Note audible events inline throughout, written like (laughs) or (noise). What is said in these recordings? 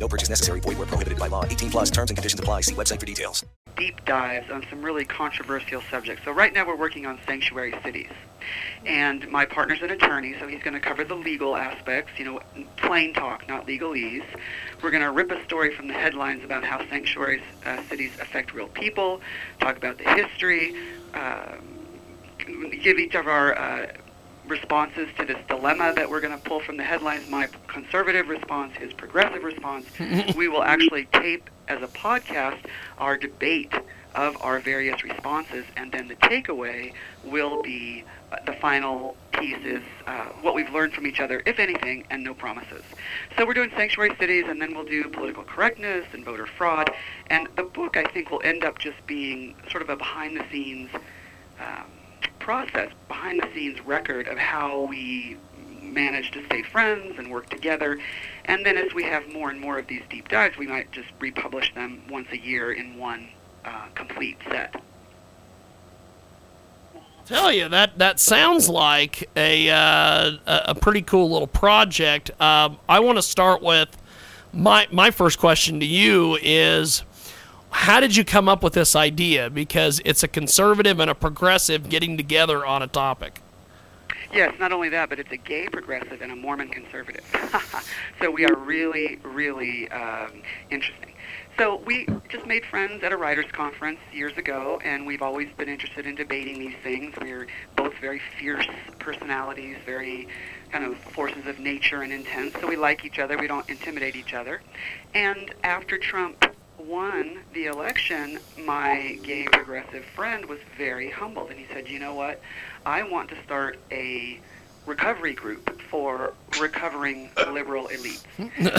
No purchase necessary. Void where prohibited by law. 18 plus terms and conditions apply. See website for details. deep dives on some really controversial subjects. So right now we're working on sanctuary cities. And my partner's an attorney, so he's going to cover the legal aspects, you know, plain talk, not legalese. We're going to rip a story from the headlines about how sanctuary uh, cities affect real people, talk about the history, uh, give each of our uh, responses to this dilemma that we're going to pull from the headlines. My conservative response, his progressive response. (laughs) we will actually tape as a podcast our debate of our various responses, and then the takeaway will be uh, the final piece is uh, what we've learned from each other, if anything, and no promises. So we're doing sanctuary cities, and then we'll do political correctness and voter fraud. And the book, I think, will end up just being sort of a behind-the-scenes um, process, behind-the-scenes record of how we manage to stay friends and work together. And then as we have more and more of these deep dives, we might just republish them once a year in one uh, complete set. Tell you that that sounds like a uh, a pretty cool little project. Um, I want to start with my my first question to you is how did you come up with this idea? Because it's a conservative and a progressive getting together on a topic. Yes, not only that, but it's a gay progressive and a Mormon conservative. (laughs) so we are really, really um, interesting. So we just made friends at a writers' conference years ago, and we've always been interested in debating these things. We're both very fierce personalities, very kind of forces of nature and intense. So we like each other. We don't intimidate each other. And after Trump won the election, my gay progressive friend was very humbled, and he said, "You know what? I want to start a recovery group for recovering liberal elites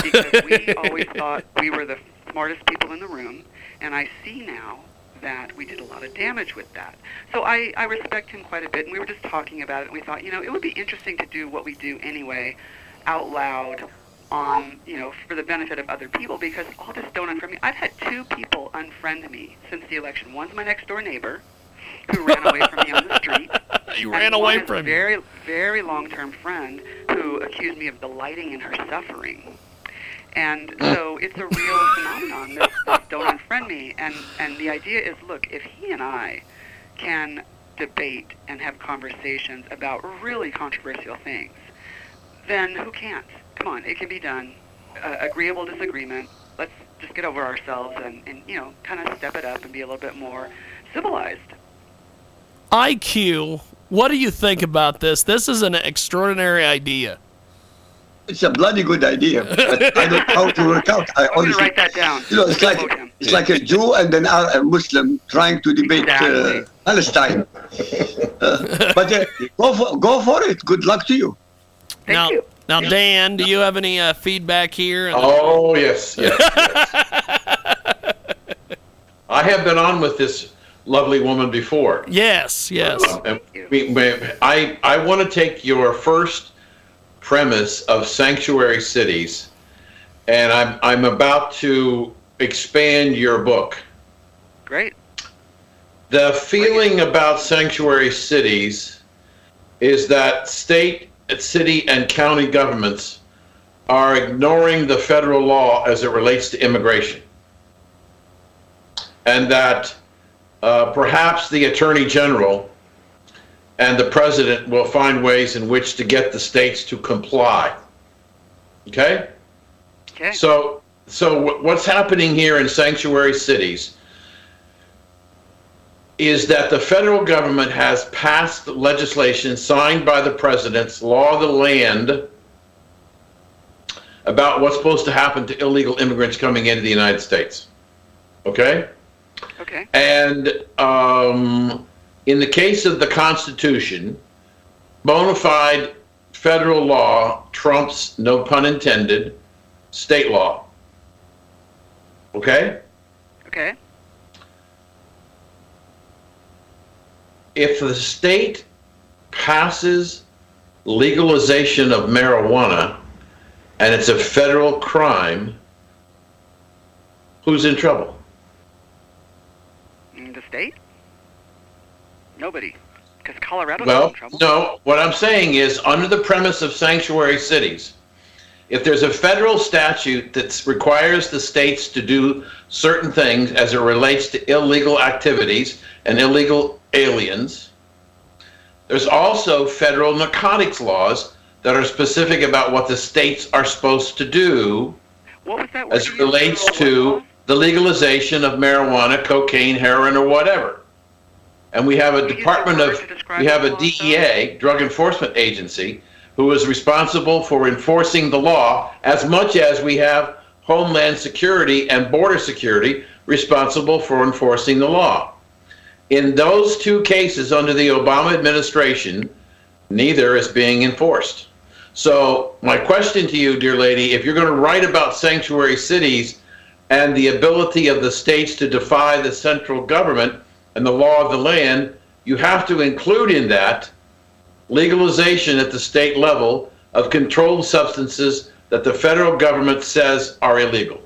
because we always (laughs) thought we were the smartest people in the room, and I see now that we did a lot of damage with that. So I, I respect him quite a bit, and we were just talking about it, and we thought, you know, it would be interesting to do what we do anyway, out loud, on, you know, for the benefit of other people, because all this don't unfriend me. I've had two people unfriend me since the election. One's my next door neighbor, who ran away from me on the (laughs) street. You and ran one away from me. very, very long-term friend who accused me of delighting in her suffering. And so it's a real (laughs) phenomenon. This, this don't unfriend me. And and the idea is, look, if he and I can debate and have conversations about really controversial things, then who can't? Come on, it can be done. Uh, agreeable disagreement. Let's just get over ourselves and, and you know kind of step it up and be a little bit more civilized. IQ, what do you think about this? This is an extraordinary idea. It's a bloody good idea, but I don't know how to work out. I (laughs) I'm honestly, write that down. you know, it's like it's like a Jew and an Ar- a Muslim trying to debate uh, Palestine. (laughs) Uh, but uh, go for go for it. Good luck to you. Thank now, you. Now, Dan, do you have any uh, feedback here? Oh yes, yes. yes. (laughs) I have been on with this lovely woman before. Yes, yes. Um, and we, we, I I want to take your first premise of sanctuary cities, and I'm I'm about to expand your book. Great. The feeling about sanctuary cities is that state, city, and county governments are ignoring the federal law as it relates to immigration. And that uh, perhaps the attorney general and the president will find ways in which to get the states to comply. Okay? Okay. So, so wh- what's happening here in sanctuary cities is that the federal government has passed legislation signed by the president's law of the land about what's supposed to happen to illegal immigrants coming into the United States. Okay? Okay. And um, in the case of the Constitution, bona fide federal law trumps, no pun intended, state law. Okay? Okay. If the state passes legalization of marijuana and it's a federal crime, who's in trouble? In the state? Nobody. Because Colorado's Well, in trouble. no, what I'm saying is, under the premise of sanctuary cities, if there's a federal statute that requires the states to do certain things as it relates to illegal activities and illegal aliens, there's also federal narcotics laws that are specific about what the states are supposed to do What was that? as it relates to the legalization of marijuana, cocaine, heroin, or whatever. And we have a We Department of, we have a DEA, Drug Enforcement Agency, who is responsible for enforcing the law as much as we have Homeland Security and Border Security responsible for enforcing the law. In those two cases under the Obama administration, neither is being enforced. So, my question to you, dear lady, if you're going to write about sanctuary cities and the ability of the states to defy the central government and the law of the land, you have to include in that legalization at the state level of controlled substances that the federal government says are illegal.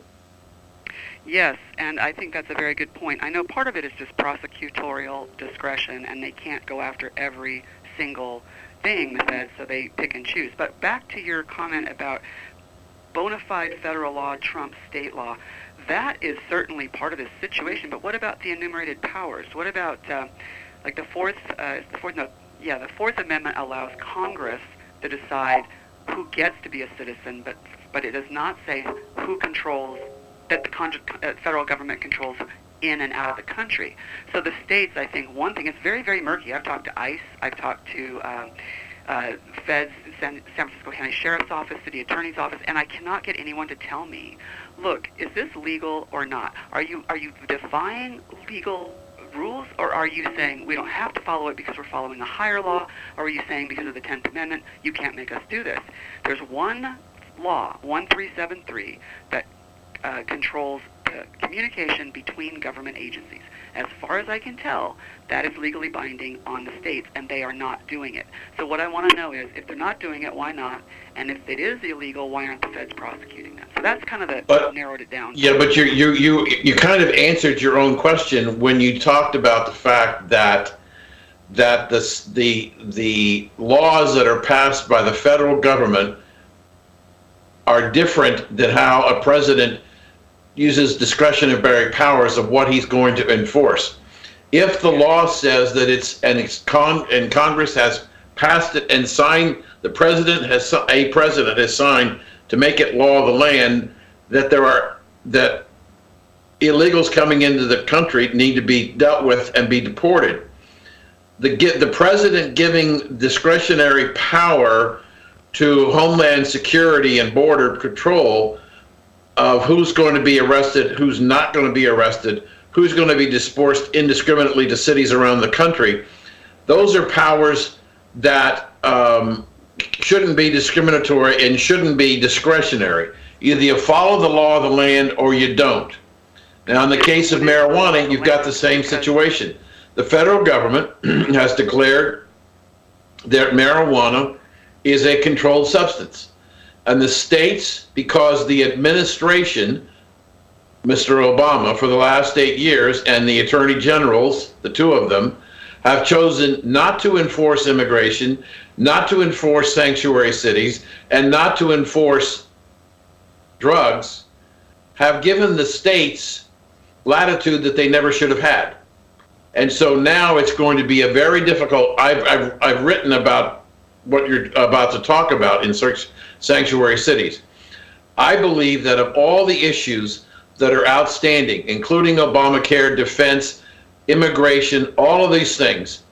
Yes, and I think that's a very good point. I know part of it is just prosecutorial discretion, and they can't go after every single thing, the feds, so they pick and choose. But back to your comment about bona fide federal law trumps state law. That is certainly part of this situation. But what about the enumerated powers? What about uh, like the fourth? Uh, the fourth? No, yeah, the Fourth Amendment allows Congress to decide who gets to be a citizen, but but it does not say who controls that the con- uh, federal government controls in and out of the country. So the states, I think, one thing it's very very murky. I've talked to ICE. I've talked to um, uh, feds, San, San Francisco County Sheriff's Office, City Attorney's Office, and I cannot get anyone to tell me, look, is this legal or not? Are you are you defying legal rules, or are you saying we don't have to follow it because we're following a higher law, or are you saying because of the Tenth Amendment you can't make us do this? There's one law, 1373, that uh, controls communication between government agencies. As far as I can tell, that is legally binding on the states, and they are not doing it. So what I want to know is, if they're not doing it, why not? And if it is illegal, why aren't the feds prosecuting them? So that's kind of the But- narrowed it down. Yeah, but you you you you kind of answered your own question when you talked about the fact that that the the the laws that are passed by the federal government are different than how a president uses discretionary powers of what he's going to enforce. If the law says that it's and it's con and Congress has passed it and signed, the president has a president has signed to make it law of the land that there are that illegals coming into the country need to be dealt with and be deported. The the president giving discretionary power to Homeland Security and Border Patrol of who's going to be arrested, who's not going to be arrested, who's going to be dispersed indiscriminately to cities around the country. Those are powers that um, shouldn't be discriminatory and shouldn't be discretionary. Either you follow the law of the land or you don't. Now, in the case of marijuana, you've got the same situation. The federal government (clears throat) has declared that marijuana is a controlled substance. And the states, because the administration, Mr. Obama, for the last eight years, and the attorney generals, the two of them, have chosen not to enforce immigration, not to enforce sanctuary cities, and not to enforce drugs, have given the states latitude that they never should have had. And so now it's going to be a very difficult. I've, I've, I've written about what you're about to talk about in search sanctuary cities. I believe that of all the issues that are outstanding, including Obamacare, defense, immigration, all of these things,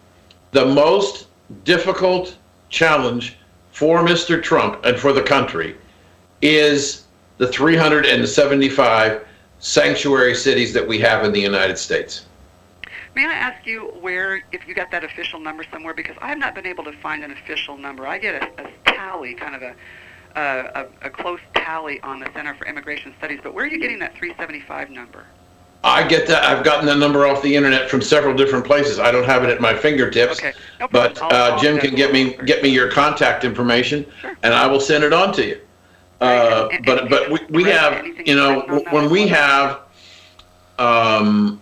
the most difficult challenge for Mr. Trump and for the country is the 375 sanctuary cities that we have in the United States. May I ask you where, if you got that official number somewhere? Because I have not been able to find an official number. I get a, a tally, kind of a, a, a, a close tally on the Center for Immigration Studies, but where are you getting that 375 number? I get that. I've gotten that number off the internet from several different places. I don't have it at my fingertips. Okay, no But uh, Jim can get me get me your contact information, Sure. and I will send it on to you. Uh, And- but and but we, we have you know written on that when we have um,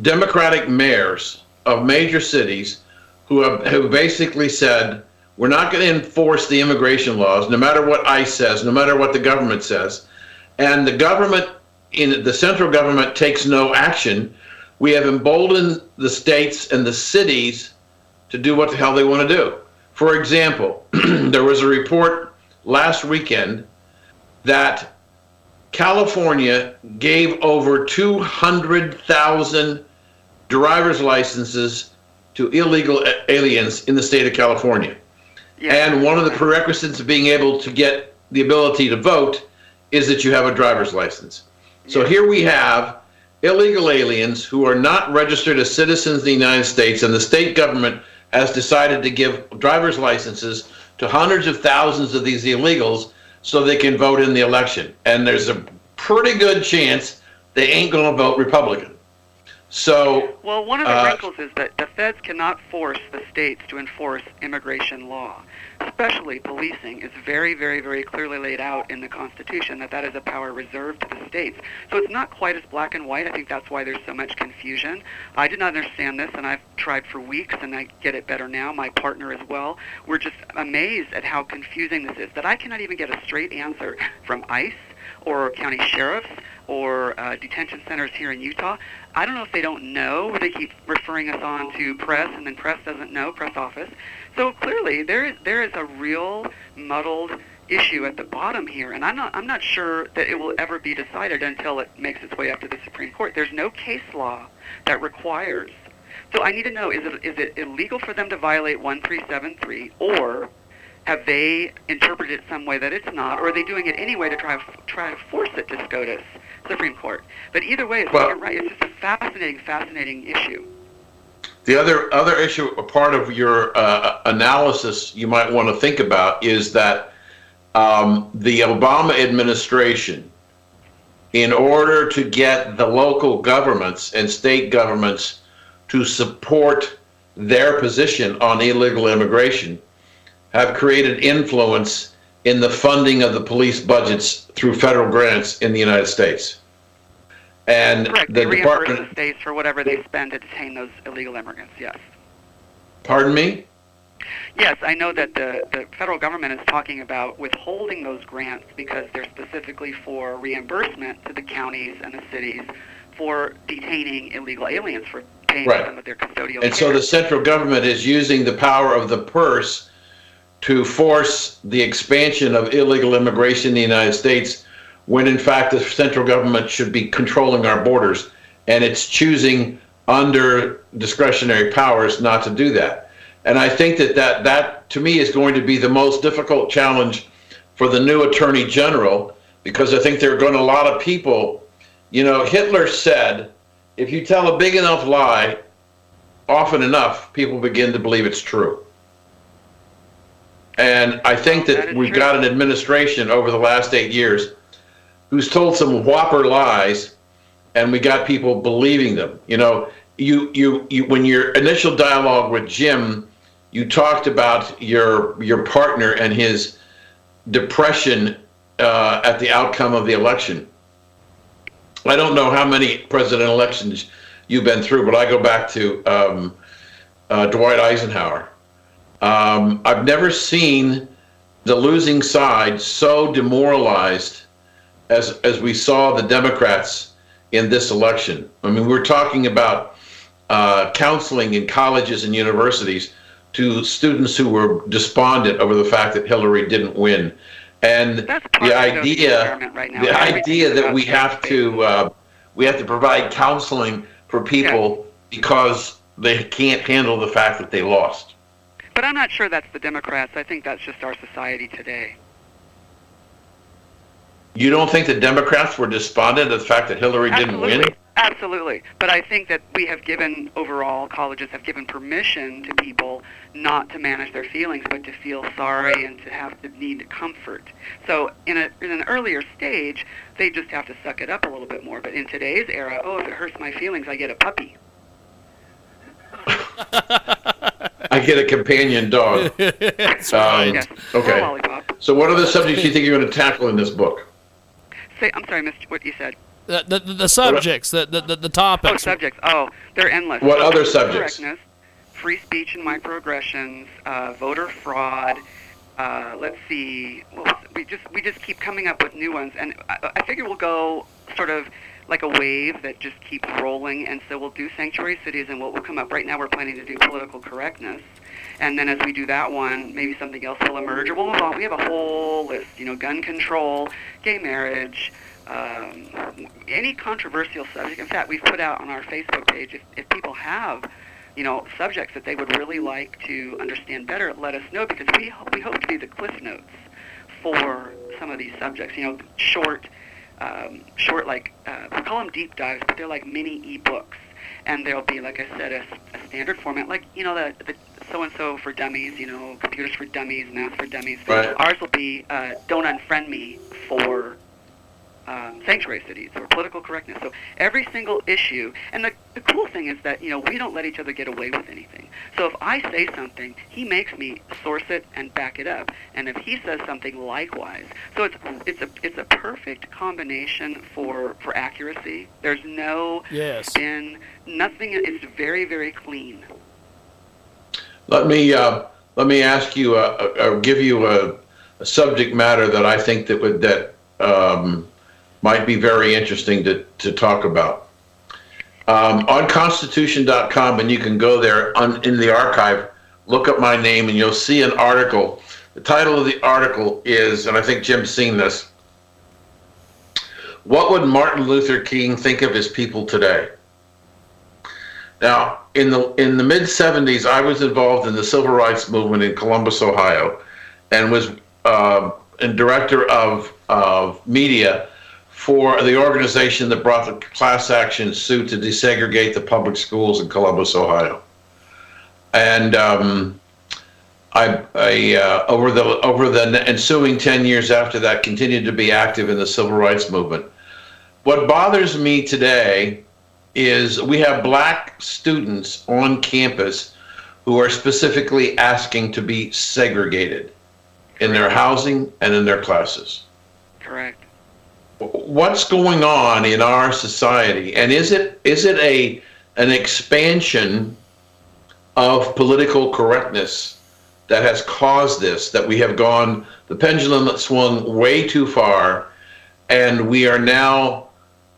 Democratic mayors of major cities who have who basically said we're not going to enforce the immigration laws no matter what ICE says, no matter what the government says, and the government in the central government takes no action. We have emboldened the states and the cities to do what the hell they want to do. For example, (clears throat) there was a report last weekend that California gave over 200,000 driver's licenses to illegal aliens in the state of California. Yeah. And one of the prerequisites of being able to get the ability to vote is that you have a driver's license. So here we have illegal aliens who are not registered as citizens of the United States, and the state government has decided to give driver's licenses to hundreds of thousands of these illegals so they can vote in the election. And there's a pretty good chance they ain't going to vote Republican. So Well, one of the Uh, wrinkles is that the feds cannot force the states to enforce immigration law. Especially policing is very, very, very clearly laid out in the Constitution that that is a power reserved to the states. So it's not quite as black and white. I think that's why there's so much confusion. I did not understand this, and I've tried for weeks, and I get it better now. My partner as well. We're just amazed at how confusing this is. That I cannot even get a straight answer from ICE or county sheriffs or uh, detention centers here in Utah. I don't know if they don't know. They keep referring us on to press, and then press doesn't know, press office. So clearly, there is there is a real muddled issue at the bottom here, and I'm not I'm not sure that it will ever be decided until it makes its way up to the Supreme Court. There's no case law that requires. So I need to know: is it is it illegal for them to violate 1373, or have they interpreted it some way that it's not, or are they doing it anyway to try try to force it to SCOTUS, Supreme Court? But either way, it's, Well- you're right. It's just a fascinating, fascinating issue. The other other issue, a part of your uh, analysis you might want to think about is that um, the Obama administration, in order to get the local governments and state governments to support their position on illegal immigration, have created influence in the funding of the police budgets through federal grants in the United States. And Correct. the they reimburse department, the states for whatever they spend to detain those illegal immigrants. Yes. pardon me. Yes, I know that the, the federal government is talking about withholding those grants because they're specifically for reimbursement to the counties and the cities for detaining illegal aliens for paying Right. them with their custodial And so the central government is using the power of the purse to force the expansion of illegal immigration in the United States, when in fact the central government should be controlling our borders. And it's choosing under discretionary powers not to do that. And I think that that, that to me is going to be the most difficult challenge for the new attorney general, because I think there are going to a lot of people, you know, Hitler said, if you tell a big enough lie, often enough, people begin to believe it's true. And I think that that we've true. got an administration over the last eight years who's told some whopper lies, and we got people believing them. You know, you you you when your initial dialogue with Jim, you talked about your your partner and his depression uh, at the outcome of the election. I don't know how many president elections you've been through, but I go back to um, uh, Dwight Eisenhower. Um, I've never seen the losing side so demoralized as as we saw the Democrats in this election. I mean, we're talking about uh, counseling in colleges and universities to students who were despondent over the fact that Hillary didn't win, and the idea right the idea that we have to uh, we have to provide counseling for people because they can't handle the fact that they lost. But I'm not sure that's the Democrats. I think that's just our society today. You don't think the Democrats were despondent at the fact that Hillary didn't win? Absolutely. But I think that we have given, overall, colleges have given permission to people not to manage their feelings, but to feel sorry and to have the need comfort. So in, a, in an earlier stage, they just have to suck it up a little bit more. But in today's era, oh, if it hurts my feelings, I get a puppy. (laughs) I get a companion dog. (laughs) That's Um, right. Yes. okay. Or a lollipop. So, what are the subjects you think you're going to tackle in this book? Say, I'm sorry, missed what you said. The, the, the, the subjects, the, the, the, the Oh, topics. subjects. Oh, they're endless. What other subjects? Correctness, free speech and microaggressions, uh, voter fraud. Uh, let's see. Well, we just we just keep coming up with new ones, and I, I figure we'll go sort of like a wave that just keeps rolling. And so we'll do sanctuary cities, and what will come up. Right now, we're planning to do political correctness. And then as we do that one, maybe something else will emerge, or we'll move on. We have a whole list, you know, gun control, gay marriage, um, any controversial subject. In fact, we've put out on our Facebook page if, if people have, you know, subjects that they would really like to understand better, let us know because we ho- we hope to be the cliff notes for some of these subjects. You know, short, um, short like uh, we call them deep dives, but they're like mini e-books. And there'll be, like I said, a, a standard format, like you know the the so and so for dummies, you know, computers for dummies, math for dummies. Right. Ours will be uh, don't unfriend me for um, sanctuary cities or political correctness. So every single issue, and the, the cool thing is that you know we don't let each other get away with anything. So if I say something, he makes me source it and back it up, and if he says something likewise, so it's it's a it's a perfect combination for for accuracy. There's no Yes. spin, nothing. It's very very clean. Let me uh, let me ask you, uh, uh, give you a, a subject matter that I think that would that um, might be very interesting to to talk about. Um, on Constitution.com, and you can go there on, in the archive, look up my name, and you'll see an article. The title of the article is, and I think Jim's seen this. What would Martin Luther King think of his people today? Now, in the in the mid '70s, I was involved in the civil rights movement in Columbus, Ohio, and was uh, and director of of media for the organization that brought the class action suit to desegregate the public schools in Columbus, Ohio. And um, I, I uh, over the over the ensuing ten years after that, continued to be active in the civil rights movement. What bothers me today is we have black students on campus who are specifically asking to be segregated in their housing and in their classes. Correct. What's going on in our society, and is it is it a an expansion of political correctness that has caused this? That we have gone the pendulum that swung way too far, and we are now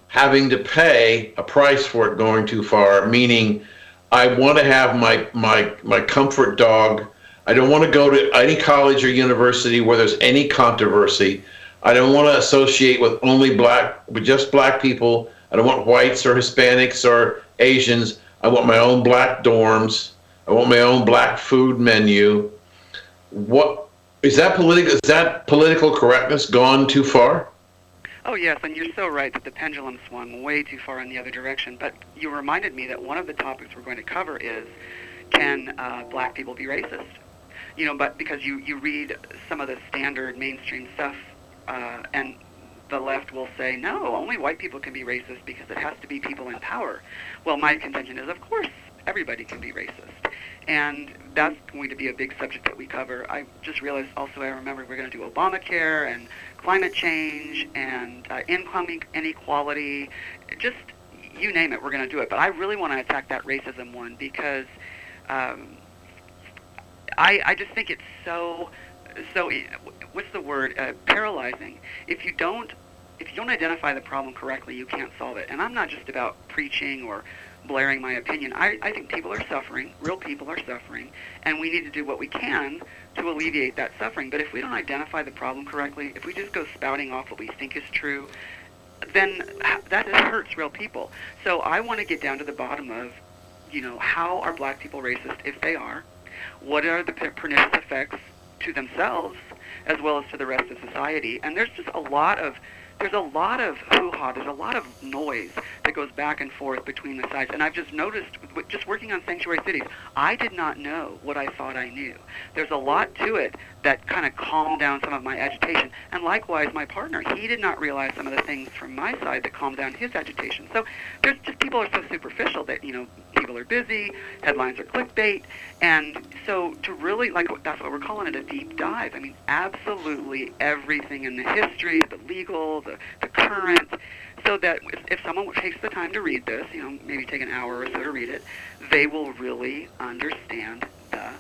having to pay a price for it going too far, meaning I want to have my my my comfort dog. I don't want to go to any college or university where there's any controversy. I don't want to associate with only black with just black people. I don't want whites or Hispanics or Asians. I want my own black dorms. I want my own black food menu. What is that political is that political correctness gone too far? Oh yes, and you're so right that the pendulum swung way too far in the other direction. But you reminded me that one of the topics we're going to cover is can uh, black people be racist? You know, but because you you read some of the standard mainstream stuff, uh, and the left will say no, only white people can be racist because it has to be people in power. Well, my contention is, of course, everybody can be racist, and that's going to be a big subject that we cover. I just realized also I remember we're going to do Obamacare and climate change and uh, income inequality, just you name it, we're going to do it. But I really want to attack that racism one because um, I, I just think it's so, so. What's the word? Uh, paralyzing. If you don't, if you don't identify the problem correctly, you can't solve it. And I'm not just about preaching or blaring my opinion. I, I think people are suffering. Real people are suffering, and we need to do what we can to alleviate that suffering. But if we don't identify the problem correctly, if we just go spouting off what we think is true, then that hurts real people. So I want to get down to the bottom of, you know, how are black people racist if they are? What are the pernicious effects to themselves as well as to the rest of society? And there's just a lot of there's a lot of hoo-ha, there's a lot of noise that goes back and forth between the sides. And I've just noticed, just working on sanctuary cities, I did not know what I thought I knew. There's a lot to it that kind of calmed down some of my agitation. And likewise, my partner, he did not realize some of the things from my side that calmed down his agitation. So there's just people are so superficial that you know people are busy, headlines are clickbait, and so to really like that's what we're calling it a deep dive. I mean, absolutely everything in the history, the legal, the the current, so that if, if someone takes the time to read this, you know, maybe take an hour or so to read it, they will really understand the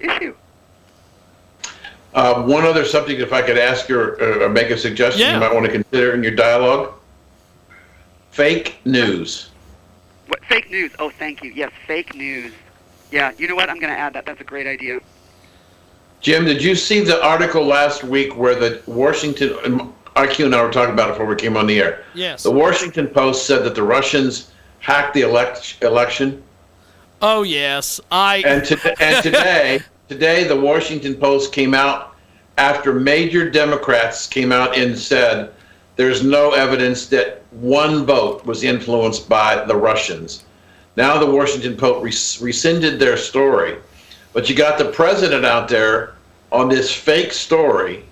issue. Uh, one other subject, if I could ask you or, or make a suggestion Yeah. you might want to consider in your dialogue. Fake news. What fake news? Oh, thank you. Yes, fake news. Yeah, you know what? I'm going to add that. That's a great idea. Jim, did you see the article last week where the Washington, um, and IQ and I were talking about it before we came on the air. Yes. The Washington Post said that the Russians hacked the elect- election. Oh yes, I. And, to, and (laughs) today, today the Washington Post came out after major Democrats came out and said there's no evidence that one vote was influenced by the Russians. Now the Washington Post rescinded their story, but you got the president out there on this fake story,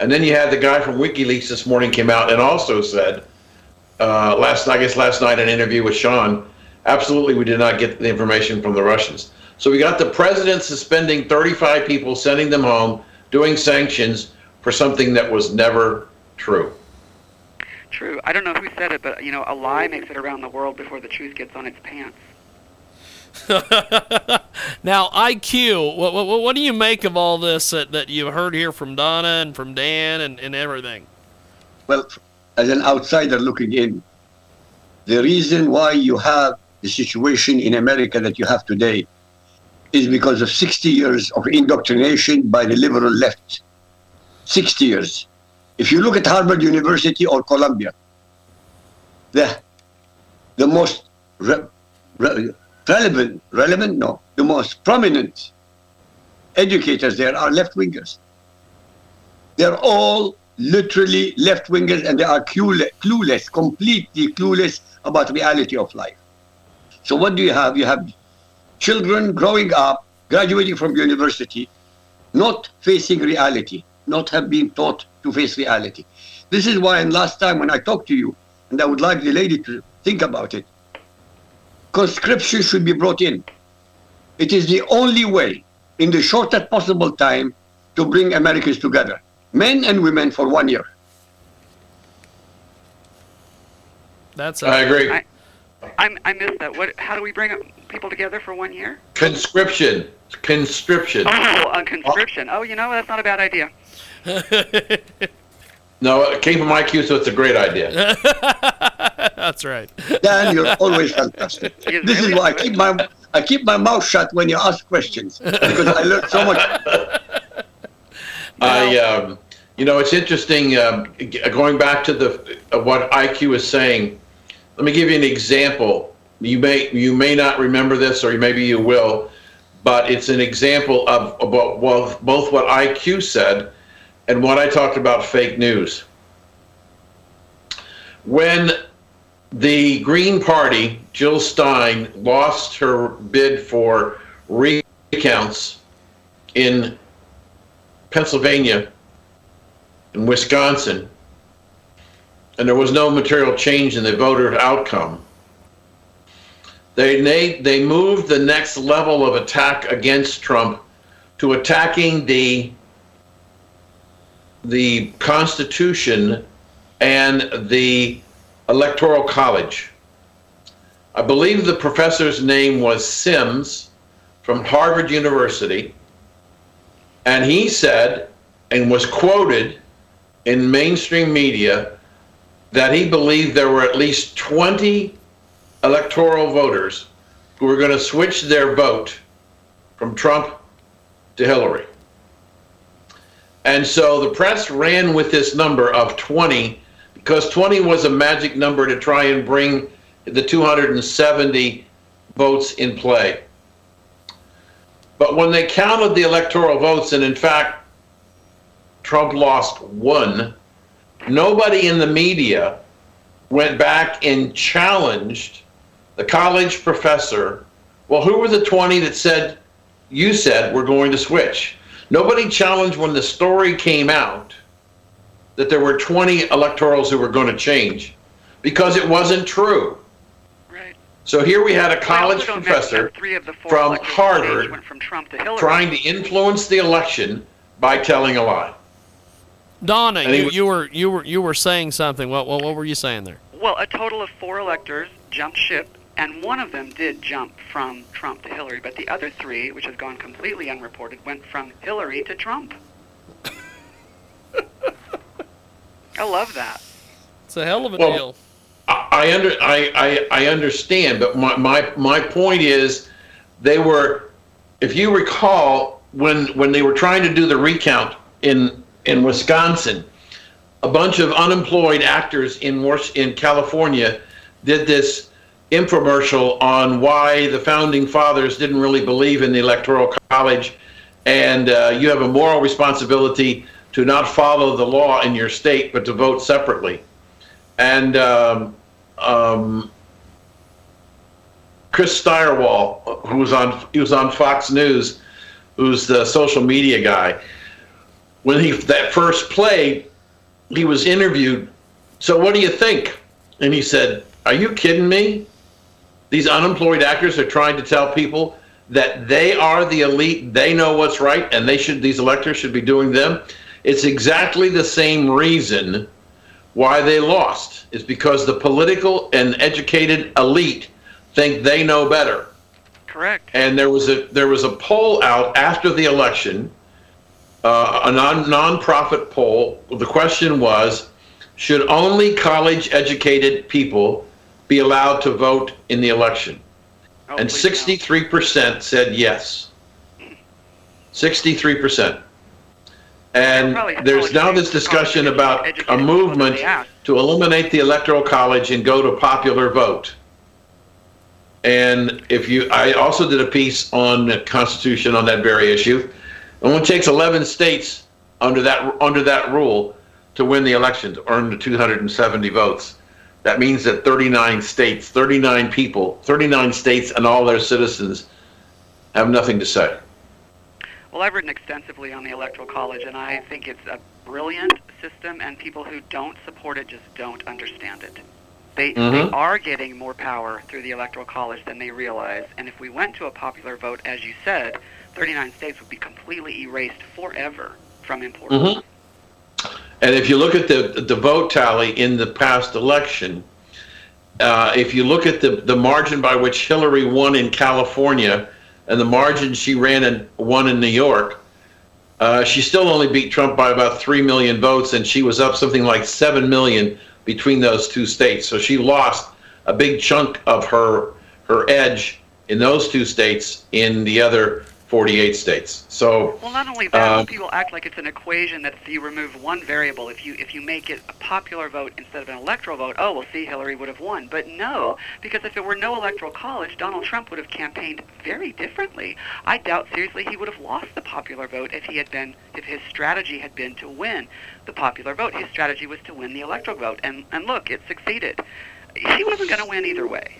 and then you had the guy from WikiLeaks this morning came out and also said uh, last I guess last night in an interview with Sean, absolutely we did not get the information from the Russians. So we got the president suspending 35 people, sending them home, doing sanctions for something that was never true. True. I don't know who said it, but you know, a lie makes it around the world before the truth gets on its pants. (laughs) now, IQ, what, what, what do you make of all this that, that you heard here from Donna and from Dan and, and everything? Well, as an outsider looking in, the reason why you have the situation in America that you have today is because of 60 years of indoctrination by the liberal left. 60 years. If you look at Harvard University or Columbia, the, the most re- re- relevant, relevant, no, the most prominent educators there are left wingers. They're all literally left wingers and they are clueless, clueless, completely clueless about reality of life. So what do you have? You have children growing up, graduating from university, not facing reality, not have been taught to face reality. This is why, and last time when I talked to you, and I would like the lady to think about it, conscription should be brought in. It is the only way, in the shortest possible time, to bring Americans together, men and women, for one year. That's I agree. I- I'm, I missed that. What? How do we bring people together for one year? Conscription. Conscription. Oh, on conscription. Oh, you know that's not a bad idea. No, it came from IQ, so it's a great idea. (laughs) That's right. Dan, you're always fantastic. (laughs) This is why I keep my I keep my mouth shut when you ask questions because I learned so much. (laughs) I, um, you know, it's interesting. Um, going back to the uh, what IQ is saying. Let me give you an example. You may you may not remember this, or maybe you will, but it's an example of about well, both what IQ said and what I talked about fake news. When the Green Party, Jill Stein, lost her bid for recounts in Pennsylvania and Wisconsin, and there was no material change in the voter outcome. They, they, they moved the next level of attack against Trump to attacking the, the Constitution and the Electoral College. I believe the professor's name was Sims from Harvard University. And he said, and was quoted in mainstream media, that he believed there were at least 20 electoral voters who were going to switch their vote from Trump to Hillary. And so the press ran with this number of 20 because 20 was a magic number to try and bring the 270 votes in play. But when they counted the electoral votes, and in fact, Trump lost one, nobody in the media went back and challenged the college professor. Well, who were the 20 that said, you said we're going to switch? Nobody challenged when the story came out that there were 20 electorals who were going to change because it wasn't true. Right. So here we had a college professor three of the four from Harvard went from Trump to Hillary. trying to influence the election by telling a lie. Donna, you, was- you were you were you were saying something. What what, what were you saying there? Well, a total of four electors jumped ship, and one of them did jump from Trump to Hillary, but the other three, which has gone completely unreported, went from Hillary to Trump. (laughs) I love that. It's a hell of a Well, deal. I I under I, I, I understand, but my, my my point is they were if you recall when when they were trying to do the recount in in Wisconsin, a bunch of unemployed actors in Wars- in California did this infomercial on why the founding fathers didn't really believe in the electoral college and uh, you have a moral responsibility to not follow the law in your state but to vote separately and um, um, Chris Stirewalt, who was on he was on Fox News, who's the social media guy. When he that first played, he was interviewed. So what do you think? And he said, "Are you kidding me? These unemployed actors are trying to tell people that they are the elite. They know what's right, and they should. These electors should be doing them. It's exactly the same reason." why they lost is because the political and educated elite think they know better. Correct. And there was a there was a poll out after the election, uh, a non nonprofit poll. The question was, should only college educated people be allowed to vote in the election? Oh, and 63% said yes. 63%. And there's now this discussion about a movement that they ask. to eliminate the electoral college and go to popular vote. And if you, I also did a piece on the Constitution on that very issue. It only takes 11 states under that under that rule to win the election to earn the 270 votes. That means that 39 states, 39 people, 39 states, and all their citizens have nothing to say. Well, I've written extensively on the Electoral College, and I think it's a brilliant system, and people who don't support it just don't understand it. They, they Mhm. are getting more power through the Electoral College than they realize, and if we went to a popular vote, as you said, 39 states would be completely erased forever from importance. Mhm. And if you look at the the vote tally in the past election, uh, if you look at the the margin by which Hillary won in California and the margin she ran and won in New York, uh, she still only beat Trump by about three million votes, and she was up something like seven million between those two states. So she lost a big chunk of her her edge in those two states in the other 48 states. So Well, not only that, Um, people act like it's an equation that if you remove one variable, if you if you make it a popular vote instead of an electoral vote, oh, well, see, Hillary would have won. But no, because if there were no electoral college, Donald Trump would have campaigned very differently. I doubt seriously he would have lost the popular vote if he had been if his strategy had been to win the popular vote. His strategy was to win the electoral vote, and and look, it succeeded. He wasn't going to win either way.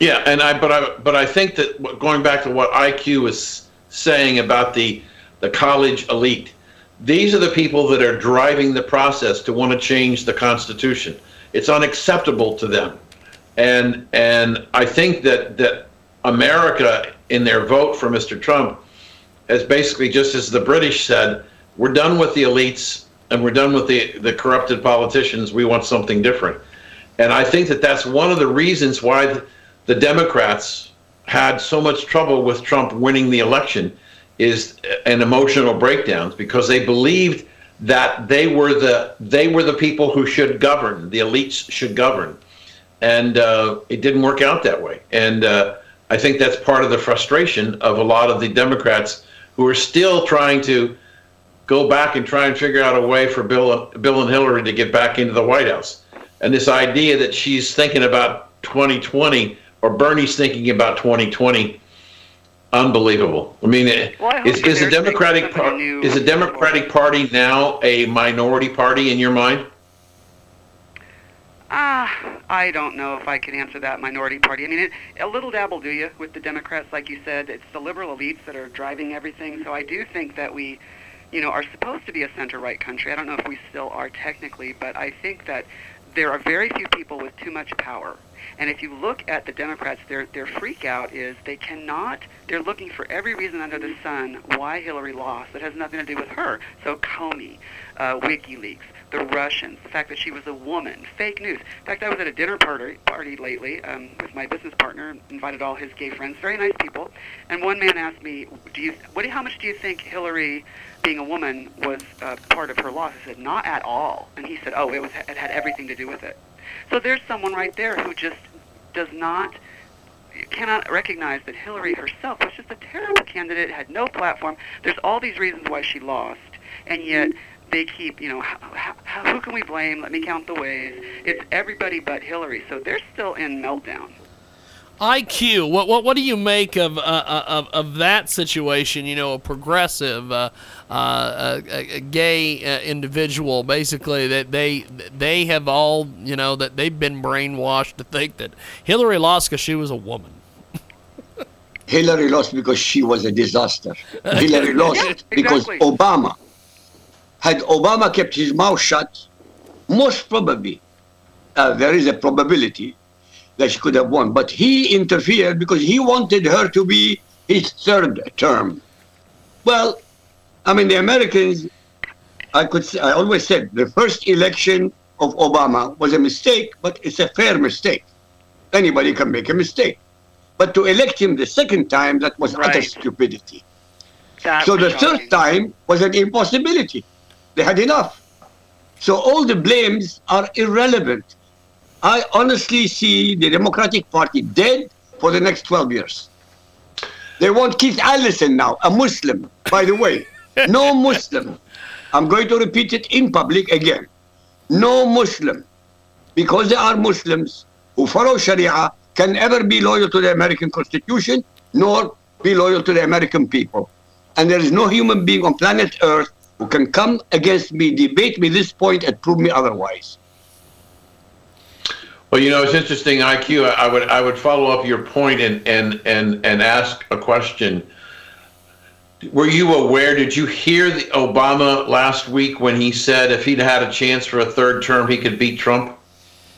Yeah, and I but I but I think that going back to what IQ was saying about the the college elite, these are the people that are driving the process to want to change the Constitution. It's unacceptable to them, and and I think that that America in their vote for Mr. Trump has basically just as the British said, we're done with the elites and we're done with the the corrupted politicians. We want something different. And I think that that's one of the reasons why the, the Democrats had so much trouble with Trump winning the election is an emotional breakdowns because they believed that they were the they were the people who should govern, the elites should govern, and uh, it didn't work out that way. And uh, I think that's part of the frustration of a lot of the Democrats who are still trying to go back and try and figure out a way for Bill Bill and Hillary to get back into the White House. And this idea that she's thinking about 2020 or Bernie's thinking about 2020, unbelievable. I mean, Well, I hope is, the Democratic par- is the Democratic Party now a minority party in your mind? Uh, I don't know if I can answer that minority party. I mean, it, a little dabble do you with the Democrats, like you said. It's the liberal elites that are driving everything. So I do think that we, you know, are supposed to be a center-right country. I don't know if we still are technically, but I think that there are very few people with too much power. And if you look at the Democrats, their their freak out is they cannot. They're looking for every reason under the sun why Hillary lost. That has nothing to do with her. So Comey, uh, WikiLeaks, the Russians, the fact that she was a woman, fake news. In fact, I was at a dinner party party lately um, with my business partner, invited all his gay friends, very nice people, and one man asked me, "Do you what? How much do you think Hillary?" being a woman was uh, part of her loss. I said, not at all. And he said, oh, it was it had everything to do with it. So there's someone right there who just does not cannot recognize that Hillary herself was just a terrible candidate, had no platform. There's all these reasons why she lost, and yet they keep, you know, how, how, who can we blame? Let me count the ways. It's everybody but Hillary. So they're still in meltdown. IQ. What what what do you make of uh, uh, of of that situation? You know, a progressive, uh, uh, a, a, gay uh, individual, basically that they they have all you know that they've been brainwashed to think that Hillary lost because she was a woman. (laughs) Hillary lost because she was a disaster. (laughs) Hillary lost yes, exactly. because Obama. Had Obama kept his mouth shut, most probably, uh, there is a probability that she could have won. But he interfered because he wanted her to be his third term. Well, I mean, the Americans, I could say, I always said the first election of Obama was a mistake, but it's a fair mistake. Anybody can make a mistake. But to elect him the second time, that was Right. utter stupidity. That So the shocking. third time was an impossibility. They had enough. So all the blames are irrelevant. I honestly see the Democratic Party dead for the next 12 years. They want Keith Ellison now, a Muslim, by the way. No (laughs) Muslim. I'm going to repeat it in public again. No Muslim. Because they are Muslims who follow Sharia can ever be loyal to the American Constitution nor be loyal to the American people. And there is no human being on planet Earth who can come against me, debate me this point, and prove me otherwise. Well, you know, it's interesting, IQ. I would I would follow up your point and and and and ask a question. Were you aware? Did you hear Obama last week when he said if he'd had a chance for a third term, he could beat Trump?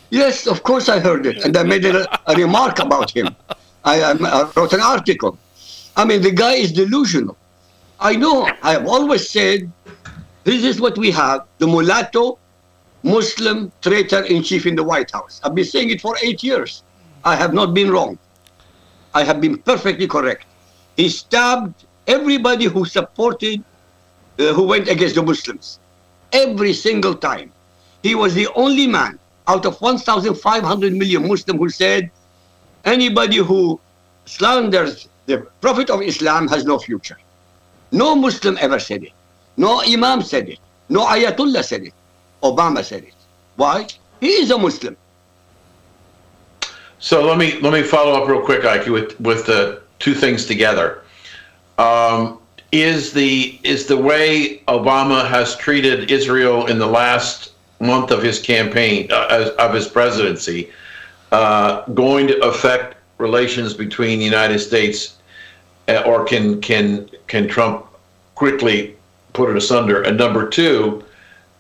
Yes, of course I heard it, and I made a, a remark about him. I, I wrote an article. I mean, the guy is delusional. I know. I have always said, this is what we have: the mulatto, Muslim traitor in chief in the White House. I've been saying it for eight years. I have not been wrong. I have been perfectly correct. He stabbed everybody who supported, uh, who went against the Muslims, every single time. He was the only man out of 1,500 million Muslims who said anybody who slanders the Prophet of Islam has no future. No Muslim ever said it. No Imam said it. No Ayatollah said it. Obama said it. Why? He is a Muslim. So let me let me follow up real quick, IQ, with with the two things together. Um, is the is the way Obama has treated Israel in the last month of his campaign uh, of his presidency uh, going to affect relations between the United States, uh, or can can can Trump quickly put it asunder? And number two,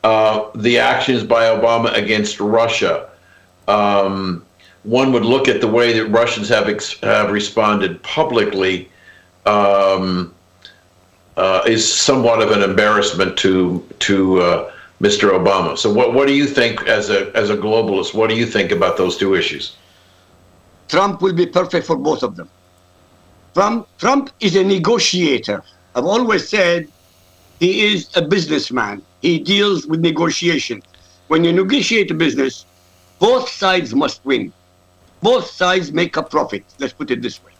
uh, the actions by Obama against Russia. Um, one would look at the way that Russians have ex- have responded publicly um, uh, is somewhat of an embarrassment to to uh, Mr. Obama. So, what what do you think as a as a globalist? What do you think about those two issues? Trump will be perfect for both of them. Trump, Trump is a negotiator. I've always said he is a businessman. He deals with negotiation. When you negotiate a business, both sides must win. Both sides make a profit. Let's put it this way.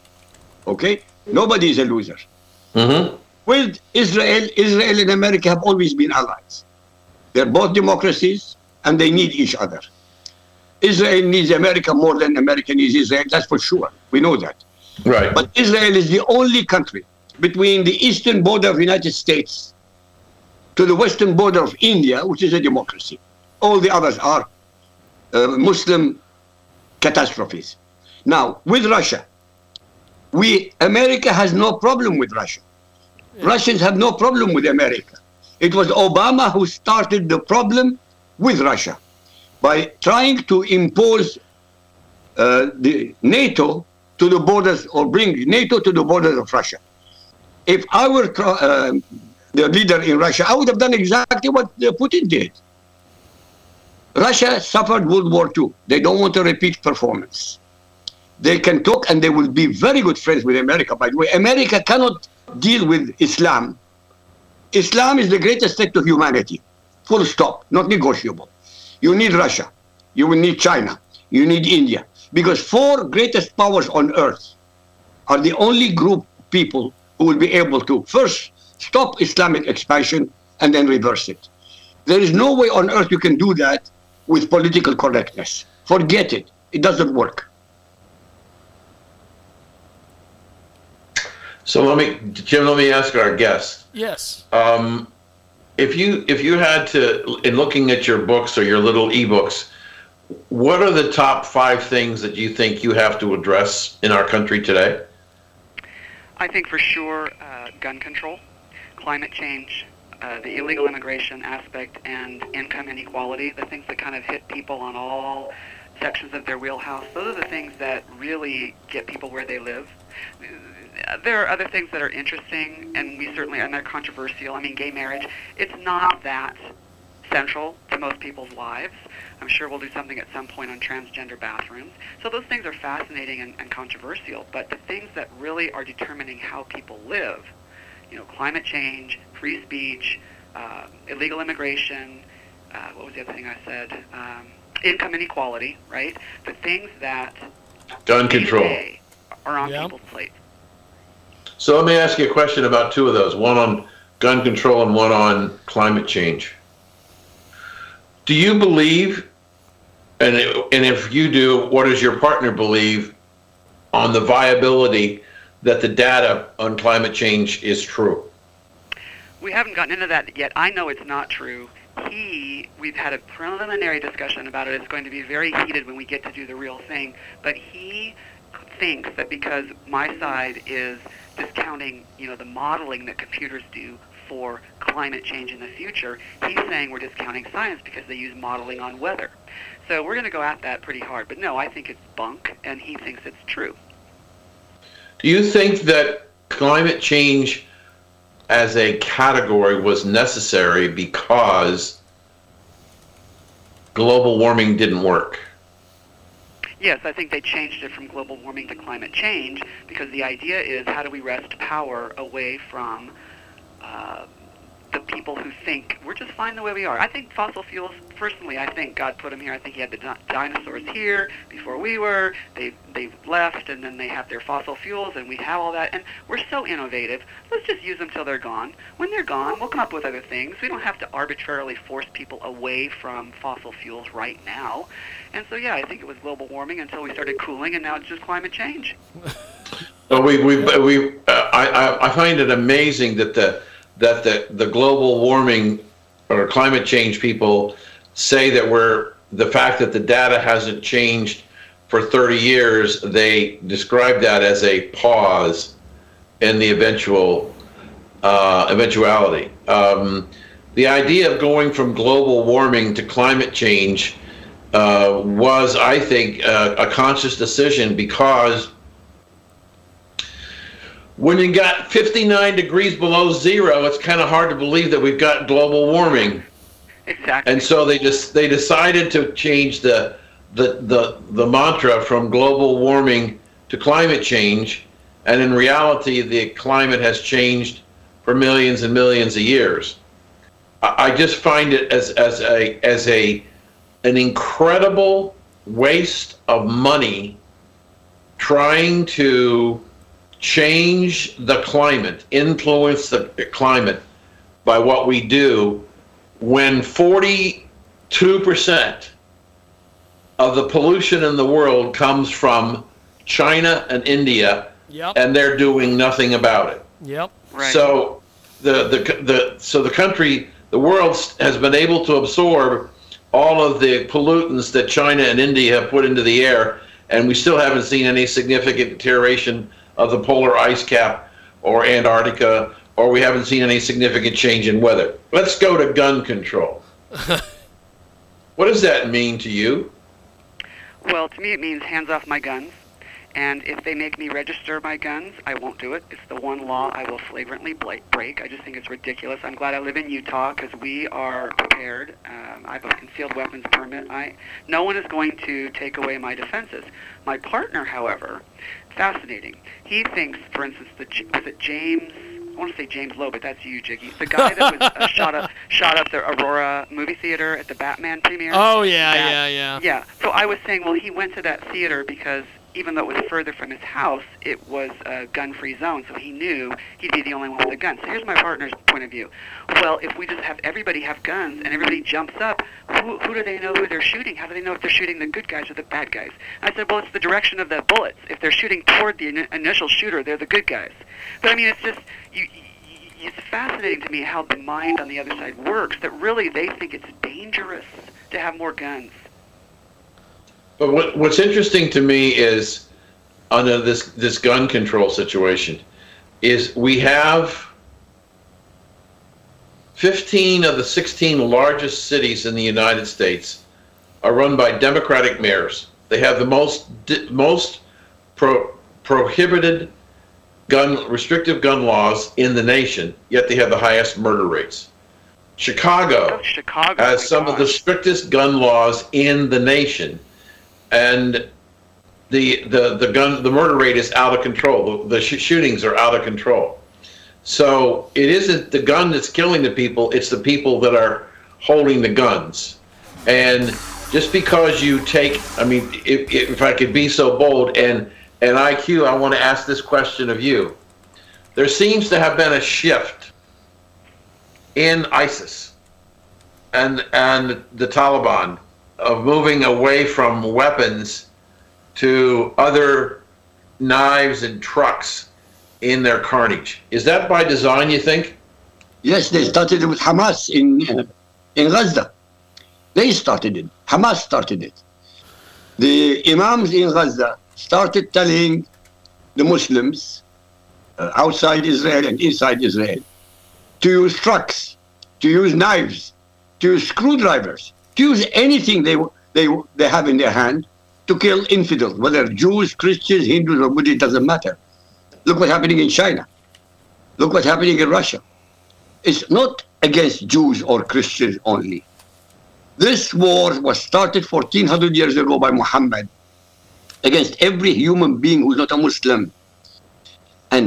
Okay? Nobody is a loser. Mm-hmm. With Israel, Israel and America have always been allies. They're both democracies and they need each other. Israel needs America more than America needs Israel, that's for sure. We know that. Right. But Israel is the only country between the eastern border of the United States to the western border of India, which is a democracy. All the others are uh, Muslim catastrophes. Now, with Russia, we America has no problem with Russia. Russians have no problem with America. It was Obama who started the problem with Russia by trying to impose uh, the NATO to the borders or bring NATO to the borders of Russia. If I were uh, the leader in Russia, I would have done exactly what uh, Putin did. Russia suffered World War II. They don't want to repeat performance. They can talk and they will be very good friends with America, by the way. America cannot deal with Islam. Islam is the greatest threat to humanity. Full stop, not negotiable. You need Russia. You will need China. You need India. Because four greatest powers on earth are the only group people who will be able to first stop Islamic expansion and then reverse it. There is no way on earth you can do that with political correctness. Forget it. It doesn't work. So let me, Jim. Let me ask our guest. Yes. Um, if you if you had to, in looking at your books or your little ebooks, what are the top five things that you think you have to address in our country today? I think for sure uh, gun control, climate change, uh, the illegal immigration aspect, and income inequality, the things that kind of hit people on all sections of their wheelhouse. Those are the things that really get people where they live. There are other things that are interesting, and we certainly and they're controversial. I mean, gay marriage, it's not that central to most people's lives. I'm sure we'll do something at some point on transgender bathrooms. So those things are fascinating and, and controversial, but the things that really are determining how people live, you know, climate change, free speech, uh, illegal immigration, uh, what was the other thing I said? Um, income inequality, right? The things that gun control are on people's plates. So let me ask you a question about two of those. One on gun control and one on climate change. Do you believe, and and if you do, what does your partner believe on the viability that the data on climate change is true? We haven't gotten into that yet. I know it's not true. He, we've had a preliminary discussion about it. It's going to be very heated when we get to do the real thing. But he thinks that because my side is discounting, you know, the modeling that computers do for climate change in the future, he's saying we're discounting science because they use modeling on weather. So we're going to go at that pretty hard. But no, I think it's bunk, and he thinks it's true. Do you think that climate change as a category was necessary because global warming didn't work? Yes, I think they changed it from global warming to climate change because the idea is how do we wrest power away from uh, the people who think we're just fine the way we are. I think fossil fuels, personally, I think God put them here. I think He had the di- dinosaurs here before we were. They they left, and then they have their fossil fuels, and we have all that. And we're so innovative. Let's just use them till they're gone. When they're gone, we'll come up with other things. We don't have to arbitrarily force people away from fossil fuels right now. And so, yeah, I think it was global warming until we started cooling, and now it's just climate change. (laughs) well, we we we uh, I I find it amazing that the that the, the global warming or climate change people say that we're the fact that the data hasn't changed for 30 years, they describe that as a pause in the eventual uh, eventuality. Um, the idea of going from global warming to climate change uh, was, I think, uh, a conscious decision because when you got 59 degrees below zero, it's kind of hard to believe that we've got global warming. Exactly. And so they just they decided to change the the the the mantra from global warming to climate change, and in reality, the climate has changed for millions and millions of years. I just find it as as a as a an incredible waste of money trying to change the climate, influence the climate by what we do when 42% of the pollution in the world comes from China and India yep. and they're doing nothing about it. Yep. Right. So the, the the so the country the world has been able to absorb all of the pollutants that China and India have put into the air, and we still haven't seen any significant deterioration of the polar ice cap or Antarctica, or we haven't seen any significant change in weather. Let's go to gun control. (laughs) what does that mean to you? Well, to me, it means hands off my guns. And if they make me register my guns, I won't do it. It's the one law I will flagrantly break. I just think it's ridiculous. I'm glad I live in Utah because we are prepared. Um, I have a concealed weapons permit. I, no one is going to take away my defenses. My partner, however, fascinating. He thinks, for instance, the was it James I want to say James Lowe, but that's you, Jiggy. The guy that was uh, shot up (laughs) shot up the Aurora movie theater at the Batman premiere. Oh yeah, that, yeah, yeah. Yeah. So I was saying, well, he went to that theater because even though it was further from his house, it was a gun-free zone, so he knew he'd be the only one with a gun. So here's my partner's point of view. Well, if we just have everybody have guns and everybody jumps up, who, who do they know who they're shooting? How do they know if they're shooting the good guys or the bad guys? I said, well, it's the direction of the bullets. If they're shooting toward the in- initial shooter, they're the good guys. But I mean, it's just you. It's fascinating to me how the mind on the other side works. That really they think it's dangerous to have more guns. But what, what's interesting to me is under this this gun control situation is we have 15 of the 16 largest cities in the United States are run by Democratic mayors. They have the most most pro, prohibited gun restrictive gun laws in the nation, yet they have the highest murder rates. Chicago, oh, Chicago has some of the strictest gun laws in the nation, and the the the gun the murder rate is out of control. The, the sh- shootings are out of control. So it isn't the gun that's killing the people; it's the people that are holding the guns. And just because you take, I mean, if, if I could be so bold, and and IQ, I want to ask this question of you. There seems to have been a shift in ISIS and and the Taliban of moving away from weapons to other knives and trucks in their carnage. Is that by design, you think? Yes, they started with Hamas in uh, in Gaza. They started it. Hamas started it. The imams in Gaza started telling the Muslims uh, outside Israel and inside Israel to use trucks, to use knives, to use screwdrivers, to use anything they they they have in their hand to kill infidels, whether Jews, Christians, Hindus, or Buddhists, doesn't matter. Look what's happening in China. Look what's happening in Russia. It's not against Jews or Christians only. This war was started 1400 years ago by Muhammad against every human being who's not a Muslim. And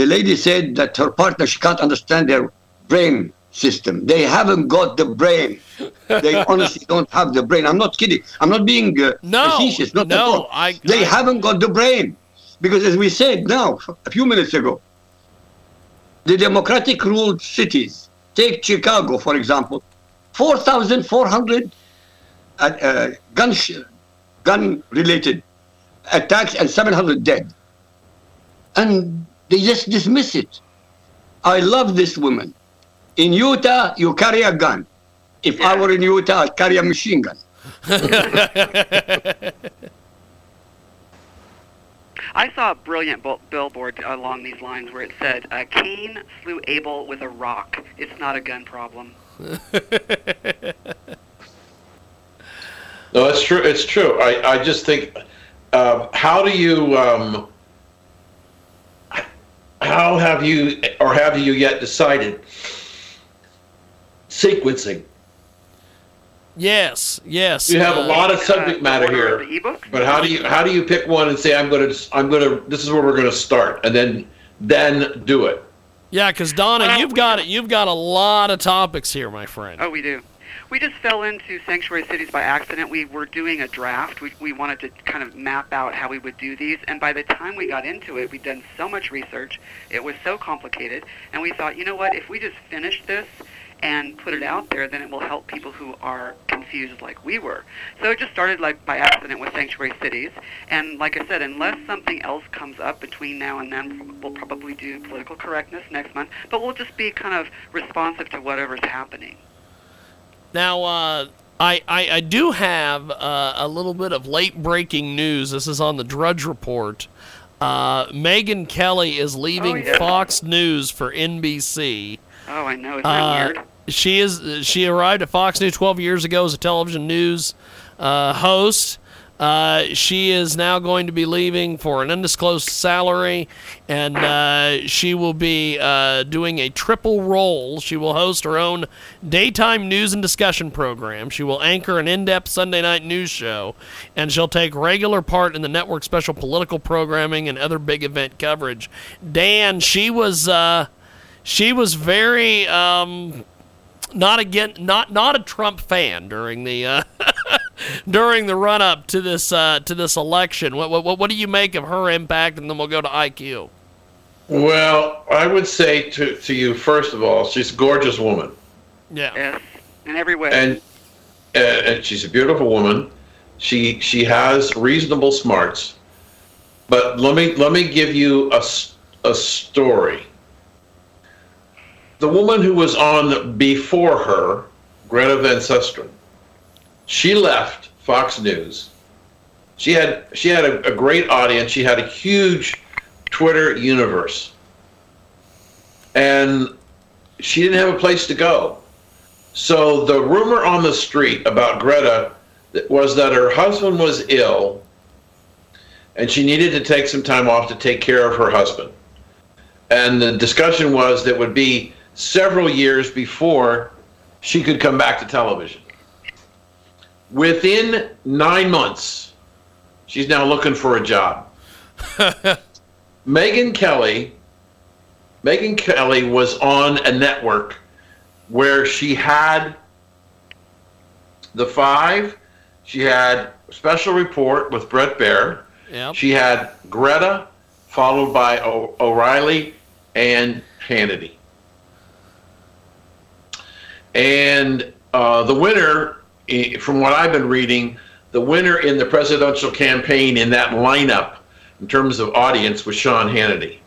the lady said that her partner, she can't understand their brain system. They haven't got the brain. They (laughs) honestly don't have the brain. I'm not kidding. I'm not being uh, No, facetious. Not at no, all. I- they I- haven't got the brain. Because as we said now, a few minutes ago, the democratic ruled cities, take Chicago, for example, 4,400 uh, uh, gun, gun related attacks and 700 dead. And they just dismiss it. I love this woman. In Utah, you carry a gun. If I were in Utah, I'd carry a machine gun. (laughs) I saw a brilliant bill- billboard along these lines where it said, uh, "Cain slew Abel with a rock. It's not a gun problem." (laughs) No, it's true. It's true. I, I just think, uh, how do you, um, how have you, or have you yet decided sequencing? Yes, yes. You have a uh, lot of subject Uh, matter here, but how do you how do you pick one and say I'm going to I'm going to this is where we're going to start and then then do it? Yeah, because Donna, Well, you've got it. You've got a lot of topics here, my friend. Oh, we do. We just fell into sanctuary cities by accident. We were doing a draft. We, we wanted to kind of map out how we would do these. And by the time we got into it, we'd done so much research. It was so complicated. And we thought, you know what? If we just finish this and put it out there, then it will help people who are confused like we were. So it just started like by accident with sanctuary cities. And like I said, unless something else comes up between now and then, we'll probably do political correctness next month. But we'll just be kind of responsive to whatever's happening. Now, uh, I, I, I do have uh, a little bit of late breaking news. This is on the Drudge Report. Uh, Megyn Kelly is leaving Oh, yeah. Fox News for NBC. Oh, I know. Isn't Uh, weird? she is she arrived at Fox News 12 years ago as a television news uh, host. Uh, she is now going to be leaving for an undisclosed salary, and uh, she will be uh, doing a triple role. She will host her own daytime news and discussion program. She will anchor an in-depth Sunday night news show, and she'll take regular part in the network's special political programming and other big event coverage. Dan, she was uh, she was very um, not again not not a Trump fan during the uh, (laughs) during the run up to this uh, to this election. What, what what do you make of her impact? And then we'll go to IQ. Well, I would say to, to you, first of all, she's a gorgeous woman. Yeah. Yes, in every way. and uh, and she's a beautiful woman. She she has reasonable smarts, but let me let me give you a a story. The woman who was on before her, Greta Van Susteren, she left Fox News. She had she had a, a great audience. She had a huge Twitter universe, and she didn't have a place to go. So the rumor on the street about Greta was that her husband was ill and she needed to take some time off to take care of her husband. And the discussion was that would be several years before she could come back to television. Within nine months, she's now looking for a job. (laughs) Megyn Kelly, Megyn Kelly was on a network where she had the five, she had special report with Bret Baier, Yep. she had Greta, followed by o- O'Reilly and Hannity. And uh, the winner, from what I've been reading, the winner in the presidential campaign in that lineup, in terms of audience, was Sean Hannity.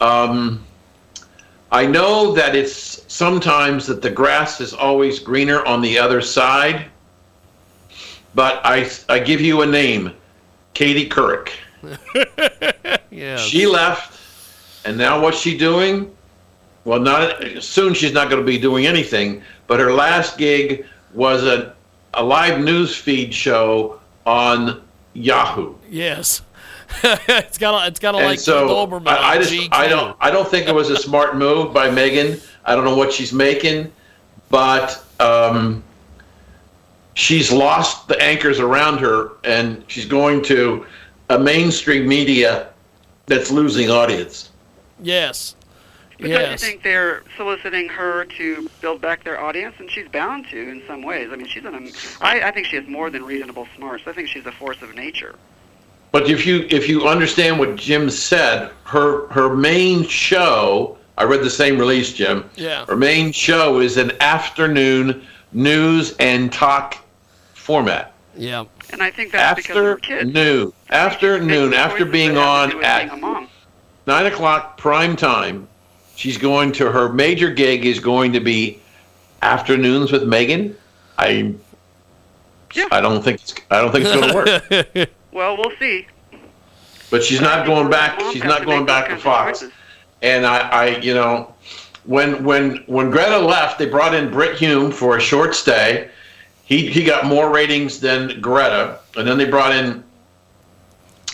Um, I know that it's sometimes that the grass is always greener on the other side, but I, I give you a name, Katie Couric. (laughs) Yeah. She left, and now what's she doing? Well, not soon. She's not going to be doing anything. But her last gig was a a live news feed show on Yahoo. yes. (laughs) it's got it's got to like so Doberman I, I just GQ. I don't I don't think it was a smart move by Megyn. I don't know what she's making, but um, she's lost the anchors around her, and she's going to a mainstream media that's losing audience. Yes. But don't you think they're soliciting her to build back their audience? And she's bound to in some ways. I mean, she's an. I, I think she has more than reasonable smarts. I think she's a force of nature. But if you if you understand what Jim said, her her main show, I read the same release, Jim. Yeah. Her main show is an afternoon news and talk format. Yeah. And I think that's because of her kids. Afternoon, afternoon, Making after being that have to on do with being a at nine o'clock prime time, she's going to her major gig is going to be afternoons with Megyn. I Yeah. I don't think it's, I don't think it's going to work. (laughs) Well, we'll see. But she's not going back. She's not going back to Fox. And I, I, you know, when when when Greta left, they brought in Brit Hume for a short stay. He he got more ratings than Greta, and then they brought in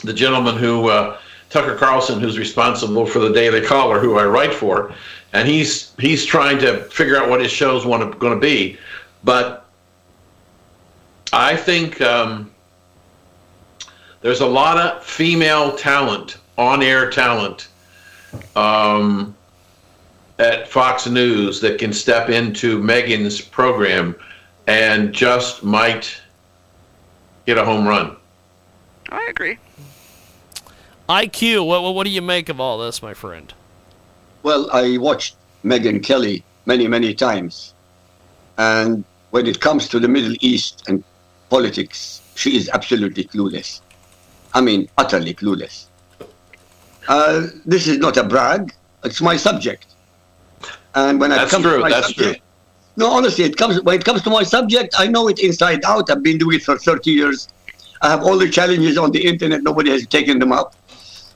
the gentleman who uh, Tucker Carlson, who's responsible for the Daily Caller, who I write for, and he's he's trying to figure out what his shows want to going to be, but I think. Um, there's a lot of female talent, on-air talent, um, at Fox News that can step into Megyn's program and just might get a home run. I agree. IQ. What, what what do you make of all this, my friend? Well, I watched Megyn Kelly many, many times. And when it comes to the Middle East and politics, she is absolutely clueless. I mean, utterly clueless. Uh, this is not a brag, it's my subject. And when I come true, to my that's subject, No, honestly, it comes when it comes to my subject. I know it inside out. I've been doing it for 30 years. I have all the challenges on the internet. Nobody has taken them up,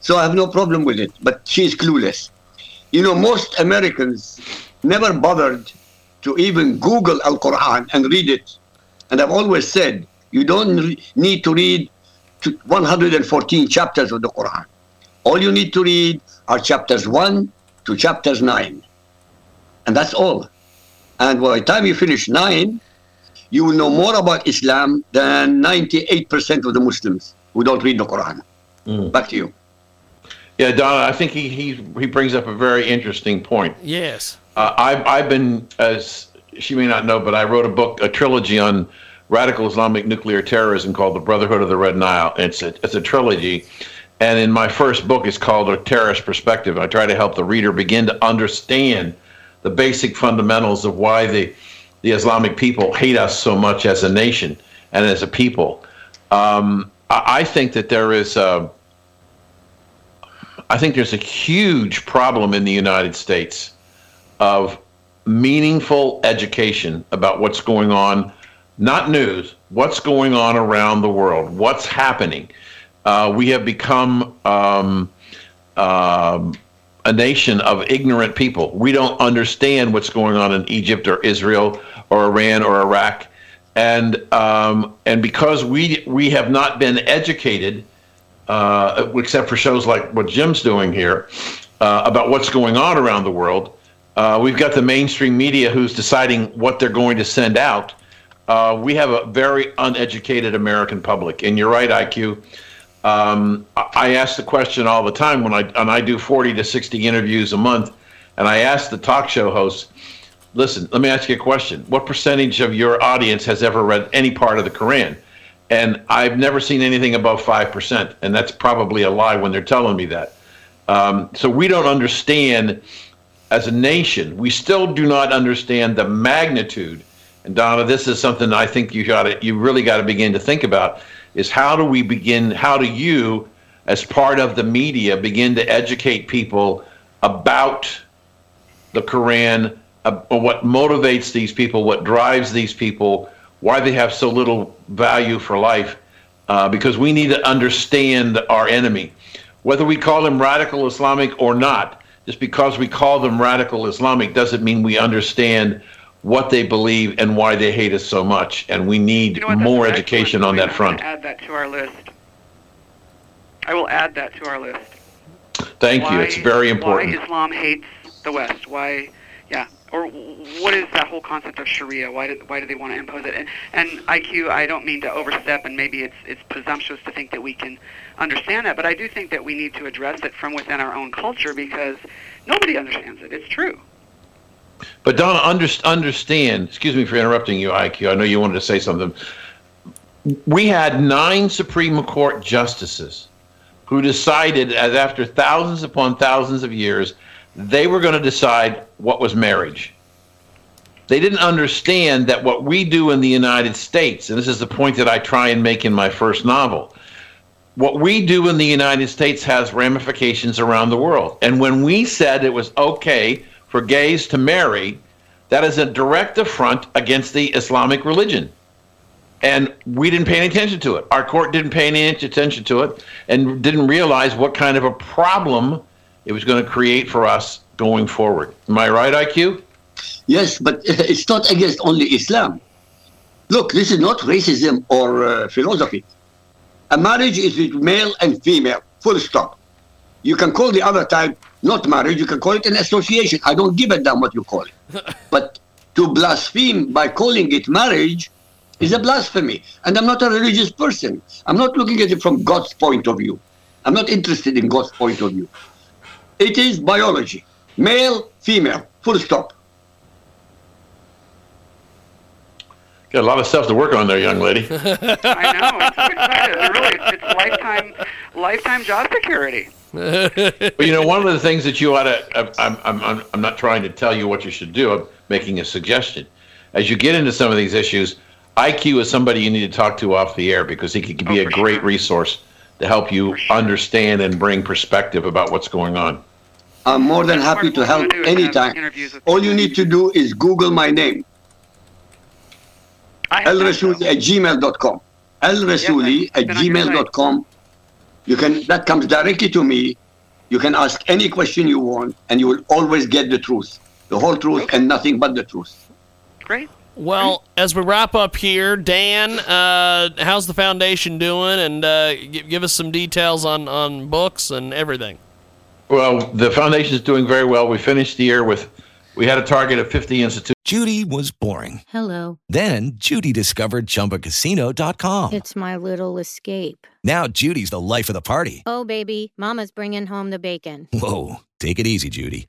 so I have no problem with it. But she is clueless. You know, most Americans never bothered to even Google Al Quran and read it. And I've always said you don't re- need to read to 114 chapters of the Quran. All you need to read are chapters 1 to chapters 9. And that's all. And by the time you finish 9, you will know more about Islam than 98% of the Muslims who don't read the Quran. Hmm. Back to you. Yeah, Donna, I think he, he, he brings up a very interesting point. Yes. Uh, I've, I've been, as she may not know, but I wrote a book, a trilogy on radical Islamic nuclear terrorism called The Brotherhood of the Red Nile. It's a, it's a trilogy. And in my first book, it's called A Terrorist Perspective. I try to help the reader begin to understand the basic fundamentals of why the, the Islamic people hate us so much as a nation and as a people. Um, I, I think that there is a, I think there's a huge problem in the United States of meaningful education about what's going on, not news, what's going on around the world, what's happening. Uh, we have become um, um, a nation of ignorant people. We don't understand what's going on in Egypt or Israel or Iran or Iraq, and um, and because we we have not been educated, uh, except for shows like what Jim's doing here, uh, about what's going on around the world. Uh, we've got the mainstream media who's deciding what they're going to send out. Uh, we have a very uneducated American public, and you're right, IQ. Um, I ask the question all the time when I and I do 40 to 60 interviews a month, and I ask the talk show hosts, "Listen, let me ask you a question. What percentage of your audience has ever read any part of the Quran?" And I've never seen anything above five percent, and that's probably a lie when they're telling me that. Um, so we don't understand as a nation. We still do not understand the magnitude. And Donna, this is something I think you got you really got to begin to think about is how do we begin, how do you, as part of the media, begin to educate people about the Quran, uh, what motivates these people, what drives these people, why they have so little value for life, uh, because we need to understand our enemy. Whether we call them radical Islamic or not, just because we call them radical Islamic doesn't mean we understand what they believe and why they hate us so much. And we need You know what, more education on that front. Add that to our list. I will add that to our list. Thank you. It's very important. Why Islam hates the West? Why, or what is that whole concept of Sharia? Why do why do they want to impose it? And, and IQ, I don't mean to overstep, and maybe it's it's presumptuous to think that we can understand that, but I do think that we need to address it from within our own culture because nobody understands it. It's true. But Donna, under, understand, excuse me for interrupting you, IQ. I know you wanted to say something. We had nine Supreme Court justices who decided, as after thousands upon thousands of years, they were going to decide what was marriage. They didn't understand that what we do in the United States, and this is the point that I try and make in my first novel, what we do in the United States has ramifications around the world. And when we said it was okay for gays to marry, that is a direct affront against the Islamic religion. And we didn't pay any attention to it. Our court didn't pay any attention to it and didn't realize what kind of a problem it was going to create for us going forward. Am I right, IQ? Yes, but (laughs) it's not against only Islam. Look, this is not racism or uh, philosophy. A marriage is with male and female, full stop. You can call the other type not marriage, you can call it an association. I don't give a damn what you call it. (laughs) but to blaspheme by calling it marriage is a blasphemy. And I'm not a religious person. I'm not looking at it from God's point of view. I'm not interested in God's point of view. It is biology. Male, female, full stop. Got a lot of stuff to work on there, young lady. (laughs) I know. I'm so excited. Really, it's, it's lifetime, lifetime job security. (laughs) But you know, one of the things that you ought to, I'm, I'm, I'm, I'm not trying to tell you what you should do. I'm making a suggestion. As you get into some of these issues, IQ is somebody you need to talk to off the air because he could be Oh, a for great sure. resource to help you For sure. understand and bring perspective about what's going on. I'm more than happy to help gonna do is have anytime. All you need to do is Google my name. I have elrasuli done at gmail.com. elrasuli at been on your gmail.com. You can that comes directly to me. You can ask any question you want, and you will always get the truth, the whole truth, and nothing but the truth. so. Great. Well, as we wrap up here, Dan, uh, how's the foundation doing? And uh, give, give us some details on, on books and everything. Well, the foundation is doing very well. We finished the year with, we had a target of 50 institutions. Judy was boring. Hello. Then Judy discovered ChumbaCasino.com. It's my little escape. Now Judy's the life of the party. Oh, baby, Mama's bringing home the bacon. Whoa, take it easy, Judy.